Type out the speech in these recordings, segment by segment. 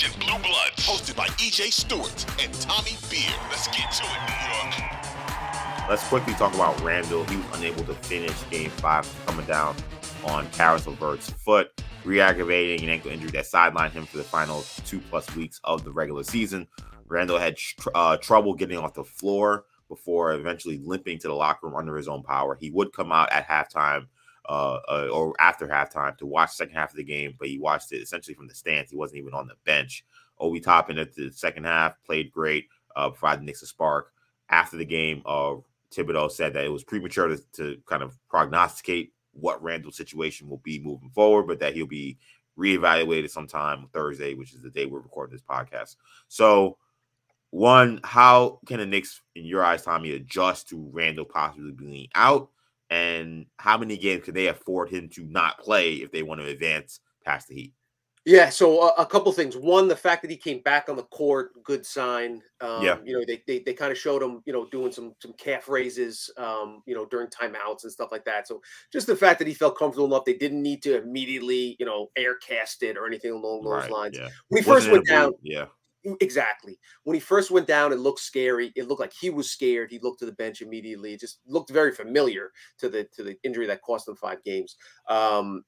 You're listening to Orange and Blue Bloods, hosted by EJ Stewart and Tommy Beard. Let's get to it, New York. Let's quickly talk about Randle. He was unable to finish game five, coming down on Caris LeVert's foot, re-aggravating an ankle injury that sidelined him for the final two plus weeks of the regular season. Randle had tr- uh, trouble getting off the floor before eventually limping to the locker room under his own power. He would come out at halftime uh, uh, or after halftime to watch second half of the game, but he watched it essentially from the stands. He wasn't even on the bench. Obi Toppin at the second half played great, uh, provided Knicks a spark. After the game, uh, Thibodeau said that it was premature to, to kind of prognosticate what Randle's situation will be moving forward, but that he'll be reevaluated sometime Thursday, which is the day we're recording this podcast. So, one, how can the Knicks, in your eyes, Tommy, adjust to Randle possibly being out? And how many games can they afford him to not play if they want to advance past the Heat? Yeah, so a, a couple things. One, the fact that he came back on the court, good sign. Um, Yeah. you know, they they, they kind of showed him, you know, doing some some calf raises, um, you know, during timeouts and stuff like that. So just the fact that he felt comfortable enough, they didn't need to immediately, you know, air cast it or anything along those Right, lines. Yeah. When he Wasn't first went down, Yeah. Exactly. When he first went down, it looked scary. It looked like he was scared. He looked to the bench immediately. It just looked very familiar to the to the injury that cost him five games. Um,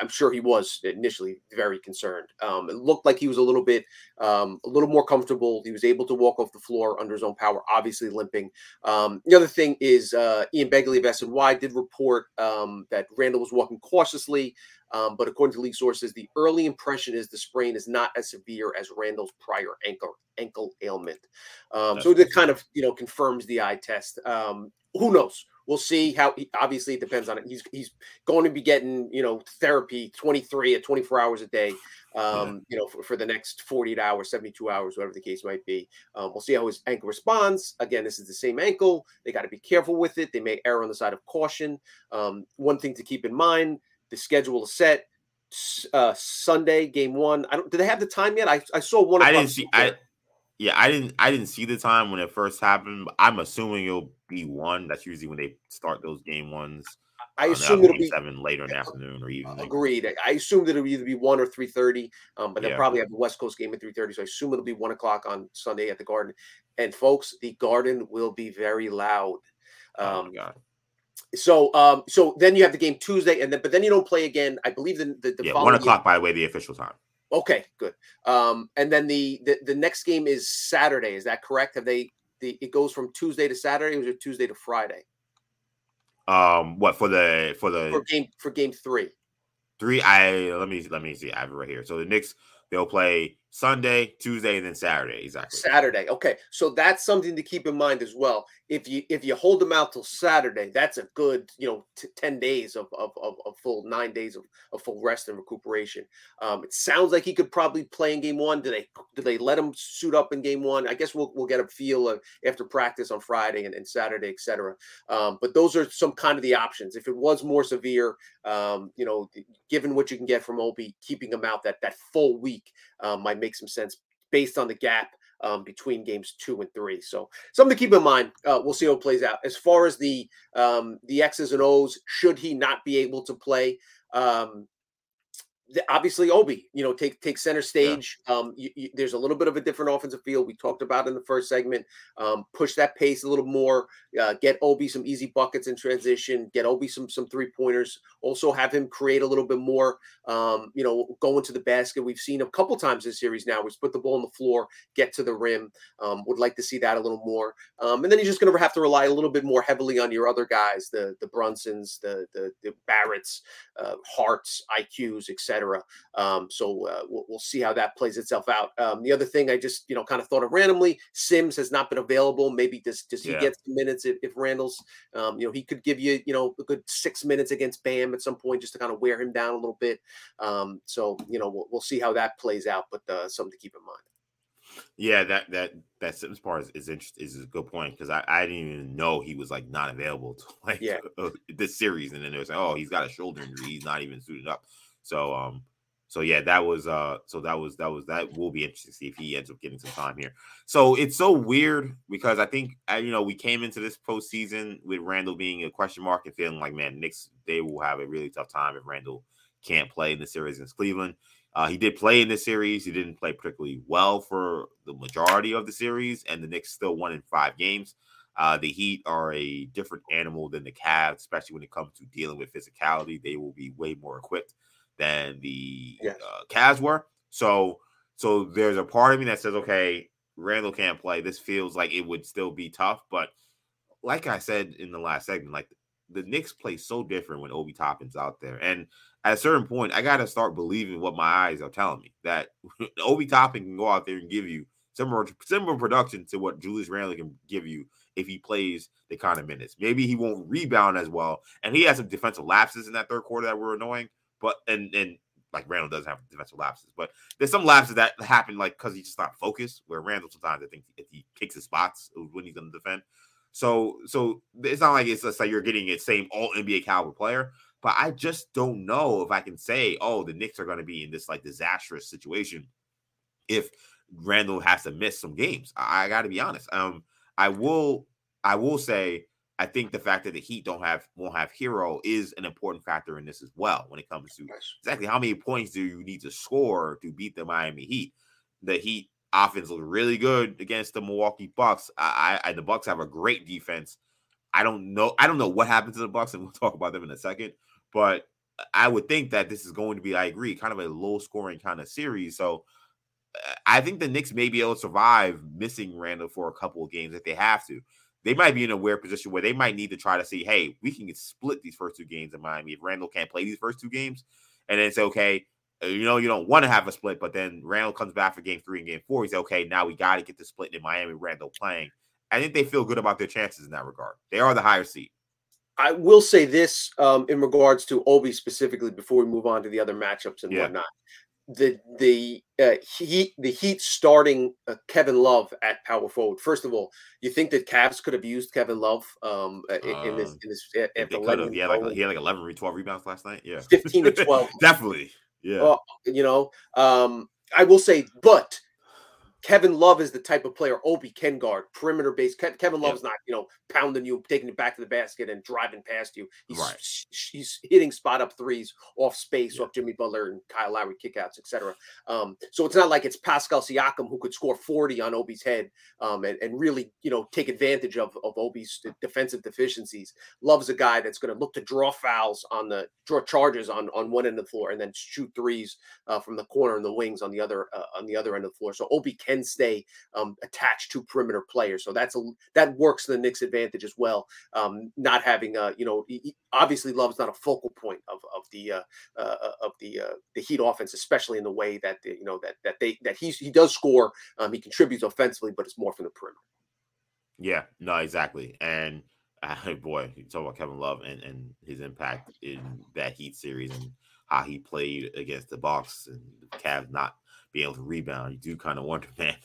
I'm sure he was initially very concerned. Um, it looked like he was a little bit um, a little more comfortable. He was able to walk off the floor under his own power, obviously limping. Um, the other thing is uh, Ian Begley of SNY did report um, that Randle was walking cautiously. Um, but according to league sources, the early impression is the sprain is not as severe as Randle's prior ankle ankle ailment. Um, so that kind of you know confirms the eye test. Um, who knows? We'll see how. Obviously, it depends on it. He's he's going to be getting you know therapy 23 at 24 hours a day. Um, you know, for, for the next 48 hours, 72 hours, whatever the case might be. Um, we'll see how his ankle responds. Again, this is the same ankle. They got to be careful with it. They may err on the side of caution. Um, one thing to keep in mind: the schedule is set. Uh, Sunday, game one. I don't. Do they have the time yet? I, I saw one. I didn't see. I yeah, I didn't. I didn't see the time when it first happened. But I'm assuming it'll be one. That's usually when they start those game ones. I assume it'll be seven later in the afternoon or evening. Agreed. I assume that it'll either be one or three thirty, um, but they'll Yeah. probably have the West Coast game at three thirty. So I assume it'll be one o'clock on Sunday at the Garden. And folks, the Garden will be very loud. Oh Um, my god. So, um, so then you have the game Tuesday, and then but then you don't play again. I believe the the, the Yeah, following one o'clock by the way, the official time. Okay, good. Um, and then the, the the next game is Saturday. Is that correct? Have they? The, it goes from Tuesday to Saturday, or is it Tuesday to Friday Um, what for the for the for game for game three? three? I let me let me see. I have it right here. So the Knicks they'll play Sunday, Tuesday, and then Saturday. Exactly. Saturday. Okay, so that's something to keep in mind as well. If you if you hold them out till Saturday, that's a good you know t- ten days of of, of, of full nine days of, of full rest and recuperation. Um, it sounds like he could probably play in game one. Do they do they let him suit up in game one? I guess we'll we'll get a feel of after practice on Friday and, and Saturday, etc. Um, but those are some kind of the options. If it was more severe, um, you know, given what you can get from Obi, keeping him out that that full week um, might make some sense based on the gap um, between games two and three. So something to keep in mind. Uh, we'll see how it plays out. As far as the um, the X's and O's, should he not be able to play? Um, obviously Obi, you know, take take center stage. Yeah. Um, you, you, there's a little bit of a different offensive field we talked about in the first segment. Um, push that pace a little more. Uh, get Obi some easy buckets in transition. Get Obi some some three pointers. Also have him create a little bit more. Um, you know, go into the basket. We've seen a couple times this series now. We've put the ball on the floor, get to the rim. Um, would like to see that a little more. Um, and then you're just going to have to rely a little bit more heavily on your other guys, the the Brunsons, the the, the Barretts, uh, Harts, IQs, etc. Um, so uh, we'll, we'll, see how that plays itself out. Um, the other thing I just you know kind of thought of randomly, Sims has not been available. Maybe does does he yeah. get some minutes if, if Randle's um, you know he could give you you know a good six minutes against Bam at some point just to kind of wear him down a little bit. Um, so you know we'll, we'll see how that plays out, but uh, something to keep in mind. Yeah, that that that Sims part is is, interesting, is a good point because I, I didn't even know he was like not available to like yeah. this series, and then was like, oh, he's got a shoulder injury, he's not even suited up. So um, so yeah, that was uh, so that was that was that will be interesting to see if he ends up getting some time here. So it's so weird because I think you know we came into this postseason with Randle being a question mark and feeling like man, Knicks they will have a really tough time if Randle can't play in the series against Cleveland. Uh, he did play in the series. He didn't play particularly well for the majority of the series, and the Knicks still won in five games. Uh, the Heat are a different animal than the Cavs, especially when it comes to dealing with physicality. They will be way more equipped than the yes. uh, Cavs were. So, so there's a part of me that says, okay, Randle can't play. This feels like it would still be tough, but like I said in the last segment, like the Knicks play so different when Obi Toppin's out there, and at a certain point, I got to start believing what my eyes are telling me that Obi Toppin can go out there and give you similar similar production to what Julius Randle can give you if he plays the kind of minutes. Maybe he won't rebound as well, and he has some defensive lapses in that third quarter that were annoying. But and and like Randle doesn't have defensive lapses, but there's some lapses that happen like because he's just not focused. Where Randle sometimes I think if he kicks his spots when he's going to defend. So so it's not like it's just like you're getting a same all NBA caliber player, but I just don't know if I can say, oh, the Knicks are going to be in this like disastrous situation if Randle has to miss some games. I, I got to be honest. Um, I will, I will say, I think the fact that the Heat don't have won't have Herro is an important factor in this as well. When it comes to exactly how many points do you need to score to beat the Miami Heat? The Heat offense looked really good against the Milwaukee Bucks. I, I the Bucks have a great defense. I don't know. I don't know what happened to the Bucks, and we'll talk about them in a second. But I would think that this is going to be, I agree, kind of a low scoring kind of series. So uh, I think the Knicks may be able to survive missing Randle for a couple of games if they have to. They might be in a weird position where they might need to try to see, hey, we can split these first two games in Miami if Randle can't play these first two games. And then it's okay. Uh, you know, you don't want to have a split, but then Randle comes back for game three and game four. He's okay. Now we got to get the split in Miami. Randle playing. I think they feel good about their chances in that regard. They are the higher seed. I will say this um, in regards to Obi specifically before we move on to the other matchups and yeah. whatnot. The the uh, Heat the Heat starting uh, Kevin Love at power forward. First of all, you think that Cavs could have used Kevin Love um, in, in this um, in this after he had like he had like 11 or 12 rebounds last night. Yeah, 15 to 12. Definitely. Yeah. you know, um, I will say, but Kevin Love is the type of player Obi can guard, perimeter based. Kevin Love's yeah. not, you know, pounding you, taking it back to the basket and driving past you. He's right. he's hitting spot up threes off space, yeah. off Jimmy Butler and Kyle Lowry kickouts, etc. Um, so it's not like it's Pascal Siakam who could score 40 on Obi's head um, and, and really, you know, take advantage of, of Obi's defensive deficiencies. Love's a guy that's going to look to draw fouls on the draw charges on, on one end of the floor and then shoot threes uh, from the corner and the wings on the other uh, on the other end of the floor. So Obi can stay um, attached to perimeter players. So that's a that works to the Knicks' advantage as well. Um, not having a you know obviously Love's not a focal point of of the uh, uh, of the uh, the Heat offense, especially in the way that the, you know that that they that he's he does score. Um, he contributes offensively, but it's more from the perimeter. Yeah, no, exactly, and. Uh, boy, you talk about Kevin Love and, and his impact in that Heat series and how he played against the Bucks and the Cavs not be able to rebound. You do kind of wonder, man,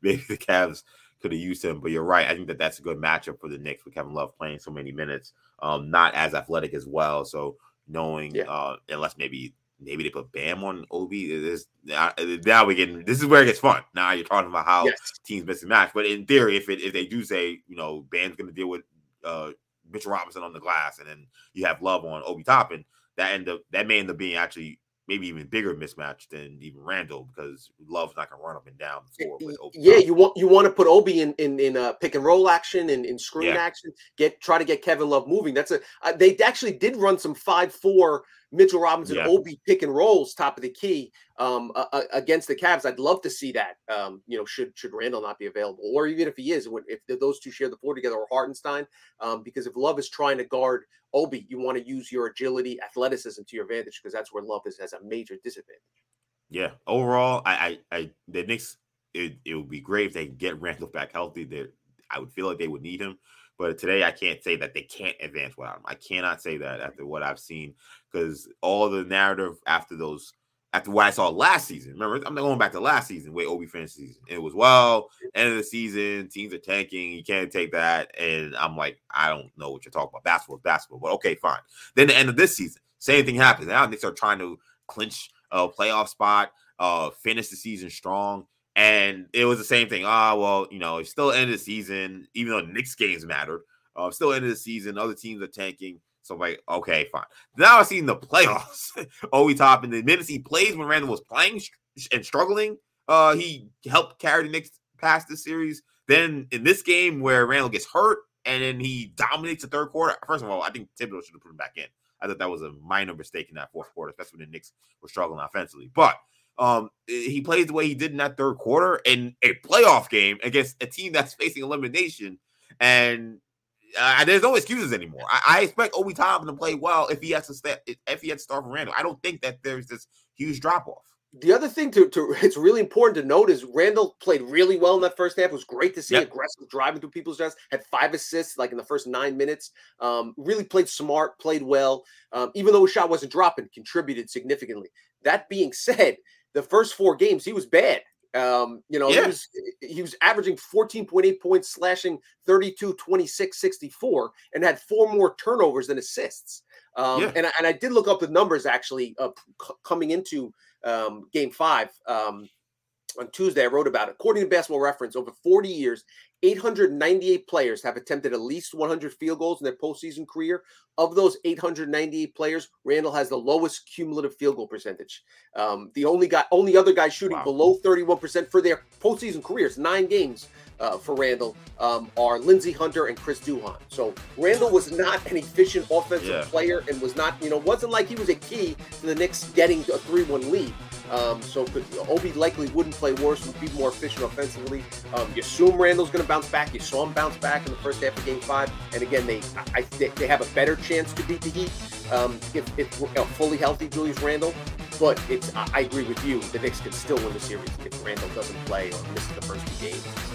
maybe the Cavs could have used him. But you're right. I think that that's a good matchup for the Knicks with Kevin Love playing so many minutes. Um, not as athletic as well. So knowing, yeah. uh, unless maybe maybe they put Bam on Obi. Is now, now we get this is where it gets fun. Now you're talking about how yes. teams miss a match. But in theory, if it if they do say you know Bam's going to deal with uh, Mitchell Robinson on the glass, and then you have Love on Obi Toppin, that end up that may end up being actually maybe even bigger mismatch than even Randle because Love's not gonna run up and down the floor with Obi. Yeah, you want you want to put Obi in in, in uh, pick and roll action and in screen yeah. action. Get try to get Kevin Love moving. That's a uh, they actually did run some five four Mitchell Robinson yeah. Obi pick and rolls top of the key um, uh, against the Cavs. I'd love to see that. Um, you know, should should Randle not be available, or even if he is, if those two share the floor together, or Hartenstein, um, because if Love is trying to guard Obi, you want to use your agility, athleticism to your advantage because that's where Love is has a major disadvantage. Yeah, overall, I, I, I the Knicks, it, it would be great if they get Randle back healthy. That I would feel like they would need him. But today, I can't say that they can't advance without him. I cannot say that after what I've seen because all the narrative after those, after what I saw last season. Remember, I'm not going back to last season, way Obi finished season. It was well, end of the season, teams are tanking. You can't take that. And I'm like, I don't know what you're talking about. Basketball basketball, but okay, fine. Then the end of this season, same thing happens. Now Knicks are trying to clinch a playoff spot, uh, finish the season strong. And it was the same thing. Ah, well, you know, it's still end of the season, even though Knicks games mattered. Uh, still end of the season. Other teams are tanking. So like, okay, fine. Now I see in the playoffs, Obi Toppin the minutes he plays when Randle was playing and struggling, uh, he helped carry the Knicks past the series. Then in this game where Randle gets hurt and then he dominates the third quarter. First of all, I think Thibodeau should have put him back in. I thought that was a minor mistake in that fourth quarter, especially when the Knicks were struggling offensively. But um, he plays the way he did in that third quarter in a playoff game against a team that's facing elimination. And uh, there's no excuses anymore. I, I expect Obi Toppin to play well if he has to step if he has to start for Randle. I don't think that there's this huge drop off. The other thing to, to it's really important to note is Randle played really well in that first half. It was great to see yep. aggressive driving through people's dress. Had five assists like in the first nine minutes. Um, really played smart, played well. Um, even though his shot wasn't dropping, contributed significantly. That being said, the first four games he was bad. Um, you know, yeah. he was he was averaging 14.8 points, slashing 32, 26, 64, and had four more turnovers than assists. Um, yeah. and, I, and I did look up the numbers actually uh, c- coming into um, game five. Um, on Tuesday, I wrote about it. According to Basketball Reference, over 40 years, 898 players have attempted at least 100 field goals in their postseason career. Of those 898 players, Randle has the lowest cumulative field goal percentage. Um, the only guy, only other guy shooting wow. below 31% for their postseason careers, nine games uh, for Randle, um, are Lindsey Hunter and Chris Duhon. So Randle was not an efficient offensive yeah. player and was not, you know, wasn't like he was a key to the Knicks getting a 3 1 lead. Um, so could, Obi likely wouldn't play worse, would be more efficient offensively. Um, you assume Randle's going to bounce back. You saw him bounce back in the first half of Game Five, and again, they I, they have a better chance to beat the Heat um, if, if fully healthy Julius Randle. But it's I, I agree with you. The Knicks can still win the series if Randle doesn't play or misses the first two games.